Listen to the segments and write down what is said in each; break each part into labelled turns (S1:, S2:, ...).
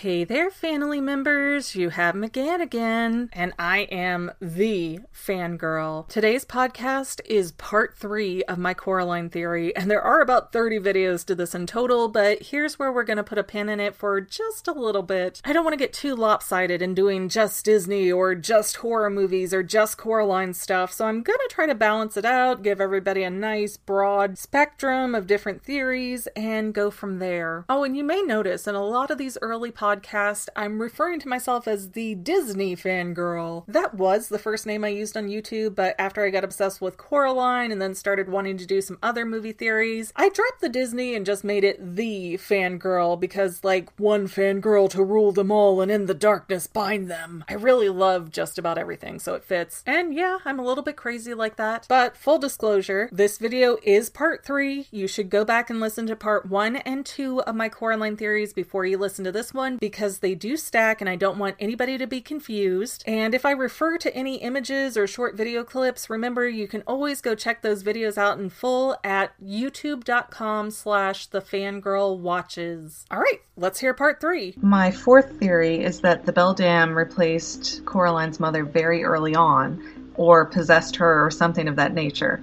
S1: Hey there, family members. You have Megan again, and I am the fangirl. Today's podcast is part three of my Coraline theory, and there are about 30 videos to this in total, but here's where we're going to put a pin in it for just a little bit. I don't want to get too lopsided in doing just Disney or just horror movies or just Coraline stuff, so I'm going to try to balance it out, give everybody a nice broad spectrum of different theories, and go from there. Oh, and you may notice in a lot of these early podcasts, podcast, I'm referring to myself as the Disney fangirl. That was the first name I used on YouTube, but after I got obsessed with Coraline and then started wanting to do some other movie theories, I dropped the Disney and just made it the fangirl because, like, one fangirl to rule them all and in the darkness bind them. I really love just about everything, so it fits. And yeah, I'm a little bit crazy like that. But full disclosure, this video is part three. You should go back and listen to part one and two of my Coraline theories before you listen to this one because they do stack and I don't want anybody to be confused. And if I refer to any images or short video clips, remember you can always go check those videos out in full at youtube.com slash the fangirl watches. All right, let's hear part three.
S2: My fourth theory is that the Beldam replaced Coraline's mother very early on, or possessed her, or something of that nature.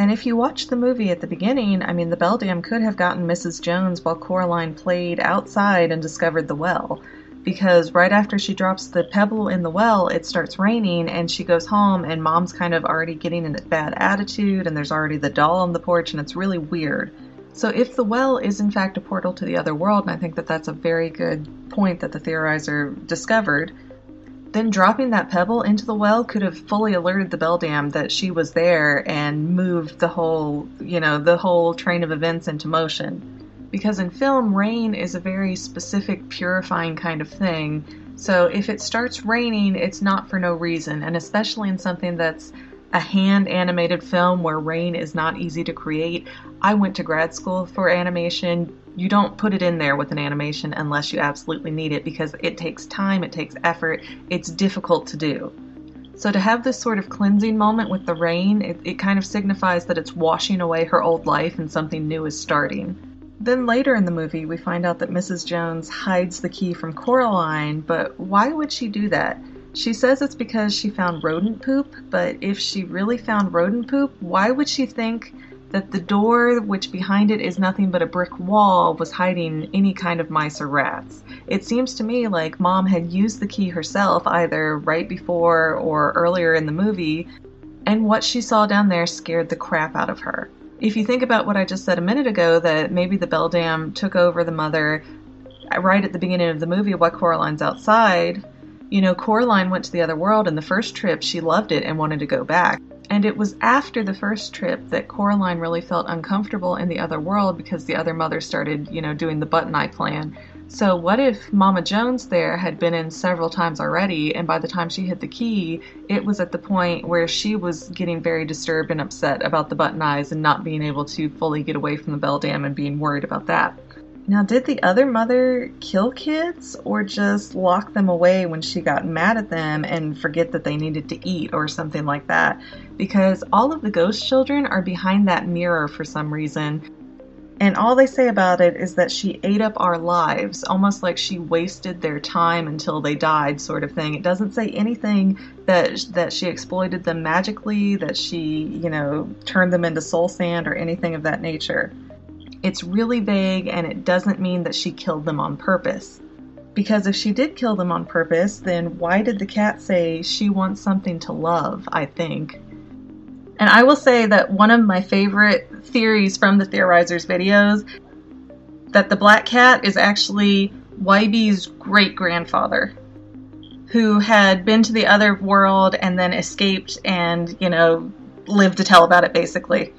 S2: And if you watch the movie at the beginning, I mean, the Beldam could have gotten Mrs. Jones while Coraline played outside and discovered the well. Because right after she drops the pebble in the well, it starts raining, and she goes home, and mom's kind of already getting in a bad attitude, and there's already the doll on the porch, and it's really weird. So, if the well is in fact a portal to the other world, and I think that that's a very good point that the theorizer discovered, then dropping that pebble into the well could have fully alerted the Beldam that she was there and moved the whole, you know, the whole train of events into motion. Because in film, rain is a very specific, purifying kind of thing. So if it starts raining, it's not for no reason, and especially in something that's a hand animated film where rain is not easy to create. I went to grad school for animation. You don't put it in there with an animation unless you absolutely need it because it takes time, it takes effort, it's difficult to do. So, to have this sort of cleansing moment with the rain, it, it kind of signifies that it's washing away her old life and something new is starting. Then later in the movie, we find out that Mrs. Jones hides the key from Coraline, but why would she do that? She says it's because she found rodent poop, but if she really found rodent poop, why would she think that the door, which behind it is nothing but a brick wall, was hiding any kind of mice or rats? It seems to me like mom had used the key herself either right before or earlier in the movie, and what she saw down there scared the crap out of her. If you think about what I just said a minute ago, that maybe the Beldam took over the mother right at the beginning of the movie while Coraline's outside you know, Coraline went to the other world, and the first trip she loved it and wanted to go back. And it was after the first trip that Coraline really felt uncomfortable in the other world because the other mother started, you know, doing the button eye plan. So, what if Mama Jones there had been in several times already, and by the time she hit the key, it was at the point where she was getting very disturbed and upset about the button eyes and not being able to fully get away from the Beldam and being worried about that? Now, did the other mother kill kids or just lock them away when she got mad at them and forget that they needed to eat or something like that? Because all of the ghost children are behind that mirror for some reason. And all they say about it is that she ate up our lives, almost like she wasted their time until they died, sort of thing. It doesn't say anything that that she exploited them magically, that she, you know, turned them into soul sand or anything of that nature. It's really vague and it doesn't mean that she killed them on purpose. Because if she did kill them on purpose, then why did the cat say she wants something to love, I think? And I will say that one of my favorite theories from the Theorizers videos that the black cat is actually Wybie's great grandfather who had been to the other world and then escaped and, you know, lived to tell about it basically.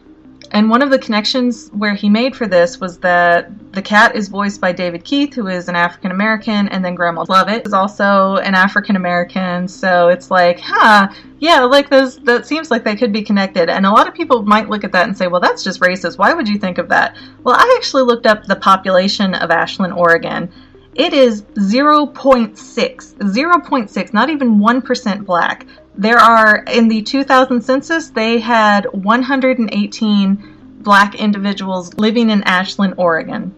S2: And one of the connections where he made for this was that the cat is voiced by David Keith, who is an African American, and then Grandma Lovat is also an African American. So it's like, huh, yeah, like those, that seems like they could be connected. And a lot of people might look at that and say, well, that's just racist. Why would you think of that? Well, I actually looked up the population of Ashland, Oregon. It is 0.6, 0.6, not even 1% black. There are, in the 2000 census, they had 118 black individuals living in Ashland, Oregon.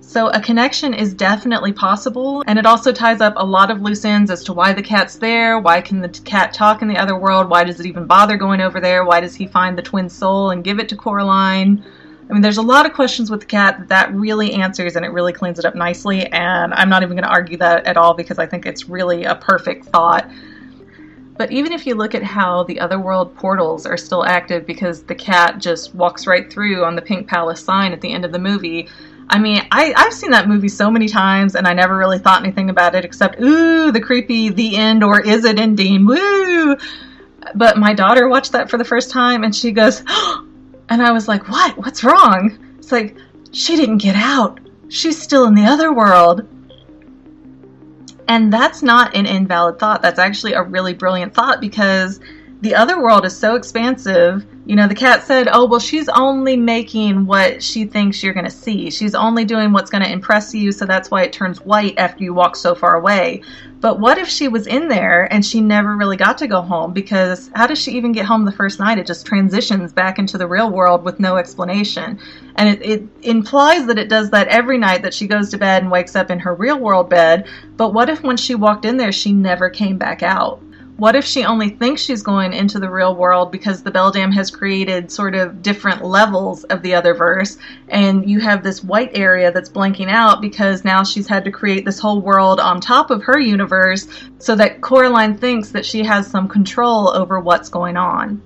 S2: So a connection is definitely possible, and it also ties up a lot of loose ends as to why the cat's there, why can the cat talk in the other world, why does it even bother going over there, why does he find the twin soul and give it to Coraline? I mean, there's a lot of questions with the cat that, that really answers and it really cleans it up nicely, and I'm not even going to argue that at all because I think it's really a perfect thought. But even if you look at how the otherworld portals are still active because the cat just walks right through on the Pink Palace sign at the end of the movie, I mean, I, I've seen that movie so many times and I never really thought anything about it except, ooh, the creepy, the end, or is it ending? Woo! But my daughter watched that for the first time and she goes, and I was like, what? What's wrong? It's like, she didn't get out. She's still in the other world. And that's not an invalid thought. That's actually a really brilliant thought because the other world is so expansive. You know, the cat said, Oh, well, she's only making what she thinks you're going to see. She's only doing what's going to impress you, so that's why it turns white after you walk so far away. But what if she was in there and she never really got to go home? Because how does she even get home the first night? It just transitions back into the real world with no explanation. And it, it implies that it does that every night that she goes to bed and wakes up in her real world bed. But what if when she walked in there, she never came back out? What if she only thinks she's going into the real world because the Beldam has created sort of different levels of the other verse, and you have this white area that's blanking out because now she's had to create this whole world on top of her universe so that Coraline thinks that she has some control over what's going on.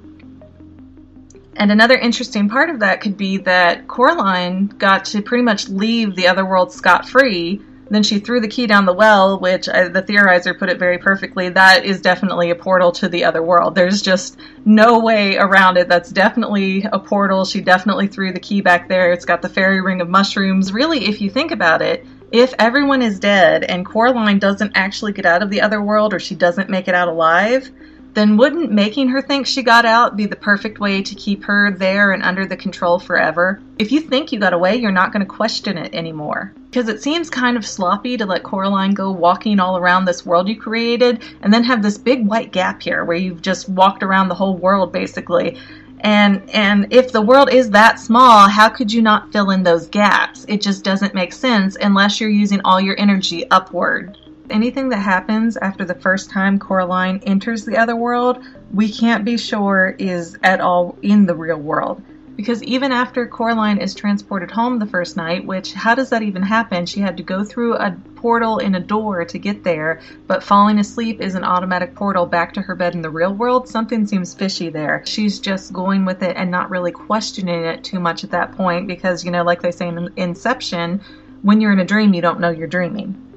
S2: And another interesting part of that could be that Coraline got to pretty much leave the other world scot free then she threw the key down the well, which uh, the theorizer put it very perfectly. That is definitely a portal to the other world. There's just no way around it. That's definitely a portal. She definitely threw the key back there. It's got the fairy ring of mushrooms. Really, if you think about it, if everyone is dead and Coraline doesn't actually get out of the other world or she doesn't make it out alive, then wouldn't making her think she got out be the perfect way to keep her there and under the control forever? If you think you got away, you're not going to question it anymore. Because it seems kind of sloppy to let Coraline go walking all around this world you created and then have this big white gap here where you've just walked around the whole world basically. And and if the world is that small, how could you not fill in those gaps? It just doesn't make sense unless you're using all your energy upward anything that happens after the first time Coraline enters the other world, we can't be sure is at all in the real world. Because even after Coraline is transported home the first night, which, how does that even happen? She had to go through a portal in a door to get there, but falling asleep is an automatic portal back to her bed in the real world. Something seems fishy there. She's just going with it and not really questioning it too much at that point because, you know, like they say in Inception, when you're in a dream, you don't know you're dreaming.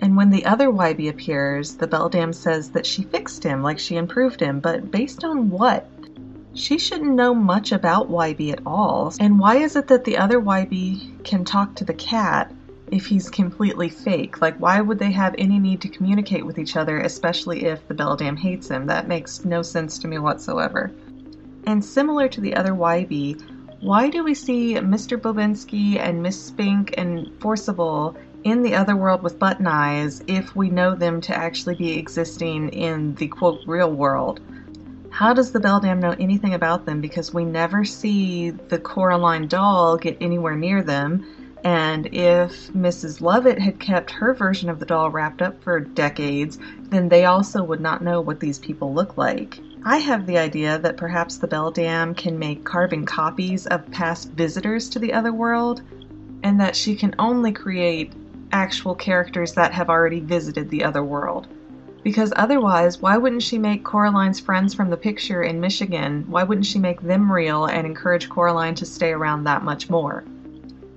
S2: And when the other Wybie appears, the Beldam says that she fixed him, like she improved him, but based on what? She shouldn't know much about Wybie at all. And why is it that the other Wybie can talk to the cat if he's completely fake? Like, why would they have any need to communicate with each other, especially if the Beldam hates him? That makes no sense to me whatsoever. And similar to the other Wybie, why do we see Mr. Bobinsky and Miss Spink and Forcible in the other world with button eyes if we know them to actually be existing in the quote real world. How does the Beldam know anything about them? Because we never see the Coraline doll get anywhere near them. And if Mrs. Lovat had kept her version of the doll wrapped up for decades, then they also would not know what these people look like. I have the idea that perhaps the Beldam can make carbon copies of past visitors to the other world, and that she can only create actual characters that have already visited the other world. Because otherwise, why wouldn't she make Coraline's friends from the picture in Michigan? Why wouldn't she make them real and encourage Coraline to stay around that much more?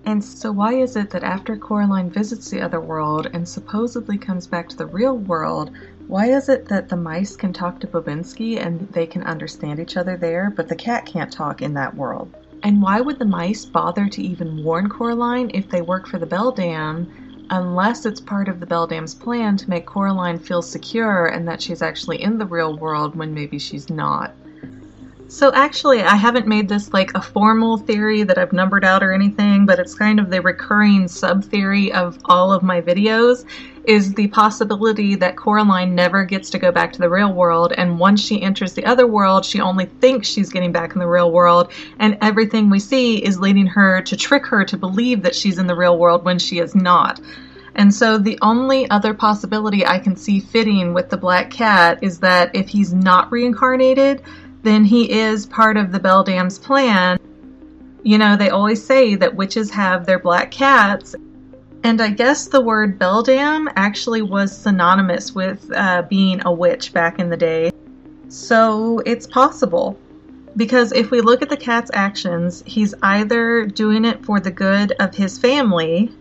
S2: And so, why is it that after Coraline visits the other world and supposedly comes back to the real world, why is it that the mice can talk to Bobinsky and they can understand each other there, but the cat can't talk in that world? And why would the mice bother to even warn Coraline if they work for the Beldam unless it's part of the Beldam's plan to make Coraline feel secure and that she's actually in the real world when maybe she's not. So actually, I haven't made this like a formal theory that I've numbered out or anything, but it's kind of the recurring sub theory of all of my videos is the possibility that Coraline never gets to go back to the real world, and once she enters the other world, she only thinks she's getting back in the real world, and everything we see is leading her to trick her to believe that she's in the real world when she is not. And so the only other possibility I can see fitting with the black cat is that if he's not reincarnated, then he is part of the Beldam's plan. You know, they always say that witches have their black cats, and I guess the word Beldam actually was synonymous with uh, being a witch back in the day. So it's possible. Because if we look at the cat's actions, he's either doing it for the good of his family,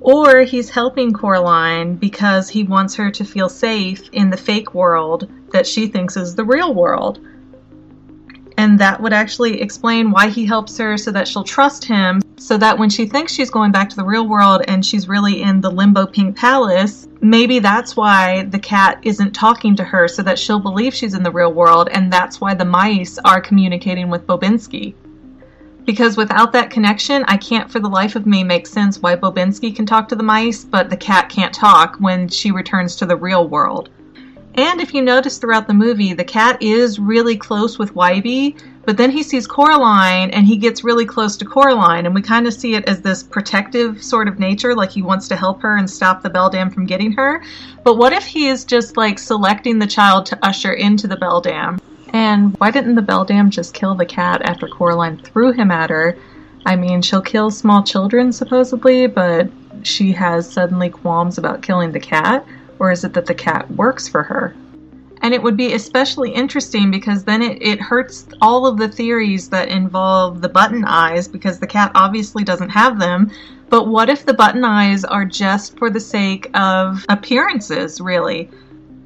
S2: or he's helping Coraline because he wants her to feel safe in the fake world that she thinks is the real world. And that would actually explain why he helps her so that she'll trust him, so that when she thinks she's going back to the real world and she's really in the limbo pink palace, maybe that's why the cat isn't talking to her so that she'll believe she's in the real world, and that's why the mice are communicating with Bobinsky. Because without that connection, I can't for the life of me make sense why Bobinsky can talk to the mice, but the cat can't talk when she returns to the real world. And if you notice throughout the movie, the cat is really close with Wybie, but then he sees Coraline and he gets really close to Coraline, and we kind of see it as this protective sort of nature, like he wants to help her and stop the Beldam from getting her. But what if he is just like selecting the child to usher into the Beldam? And why didn't the Beldam just kill the cat after Coraline threw him at her? I mean, she'll kill small children supposedly, but she has suddenly qualms about killing the cat? Or is it that the cat works for her? And it would be especially interesting because then it, it hurts all of the theories that involve the button eyes because the cat obviously doesn't have them. But what if the button eyes are just for the sake of appearances, really?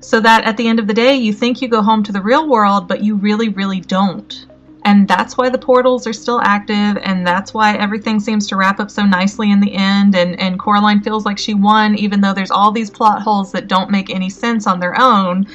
S2: So that at the end of the day, you think you go home to the real world, but you really, really don't. And that's why the portals are still active, and that's why everything seems to wrap up so nicely in the end. And, and Coraline feels like she won, even though there's all these plot holes that don't make any sense on their own.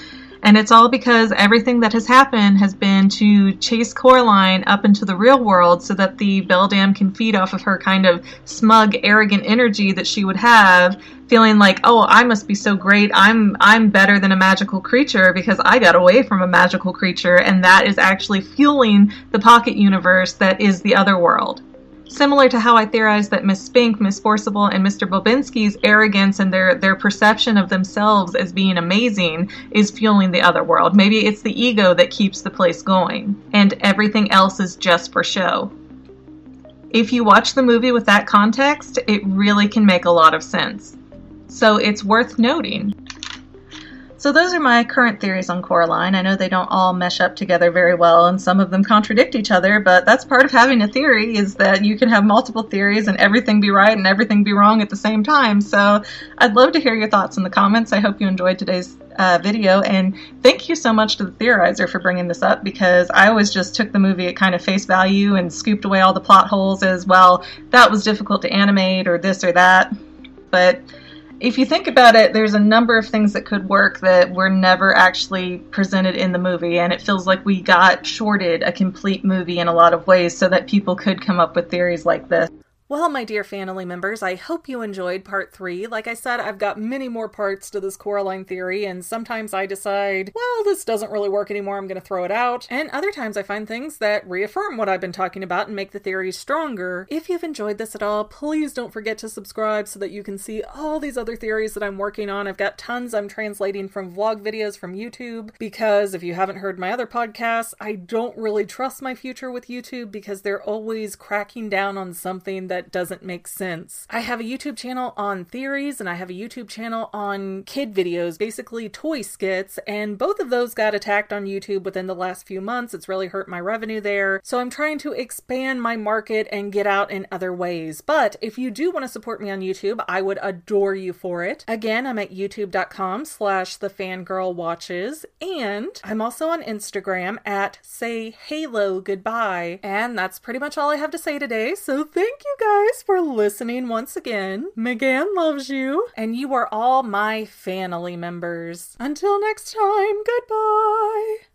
S2: And it's all because everything that has happened has been to chase Coraline up into the real world so that the Beldam can feed off of her kind of smug, arrogant energy that she would have, feeling like, oh, I must be so great. I'm I'm better than a magical creature because I got away from a magical creature, and that is actually fueling the pocket universe that is the other world. Similar to how I theorized that Miss Spink, Miss Forcible, and Mr. Bobinsky's arrogance and their, their perception of themselves as being amazing is fueling the other world. Maybe it's the ego that keeps the place going, and everything else is just for show. If you watch the movie with that context, it really can make a lot of sense. So it's worth noting. So those are my current theories on Coraline. I know they don't all mesh up together very well and some of them contradict each other, but that's part of having a theory is that you can have multiple theories and everything be right and everything be wrong at the same time. So I'd love to hear your thoughts in the comments. I hope you enjoyed today's uh, video and thank you so much to the theorizer for bringing this up because I always just took the movie at kind of face value and scooped away all the plot holes as well. That was difficult to animate or this or that. But if you think about it, there's a number of things that could work that were never actually presented in the movie, and it feels like we got shorted a complete movie in a lot of ways so that people could come up with theories like this.
S1: Well, my dear family members, I hope you enjoyed part three. Like I said, I've got many more parts to this Coraline theory, and sometimes I decide, well, this doesn't really work anymore, I'm going to throw it out. And other times I find things that reaffirm what I've been talking about and make the theory stronger. If you've enjoyed this at all, please don't forget to subscribe so that you can see all these other theories that I'm working on. I've got tons I'm translating from vlog videos from YouTube, because if you haven't heard my other podcasts, I don't really trust my future with YouTube because they're always cracking down on something that doesn't make sense. I have a YouTube channel on theories and I have a YouTube channel on kid videos, basically toy skits, and both of those got attacked on YouTube within the last few months. It's really hurt my revenue there. So I'm trying to expand my market and get out in other ways. But if you do want to support me on YouTube, I would adore you for it. Again, I'm at youtube.com slash the fangirl watches and I'm also on Instagram at say halo goodbye. And that's pretty much all I have to say today. So thank you guys for listening once again. Megan loves you, and you are all my family members. Until next time, goodbye.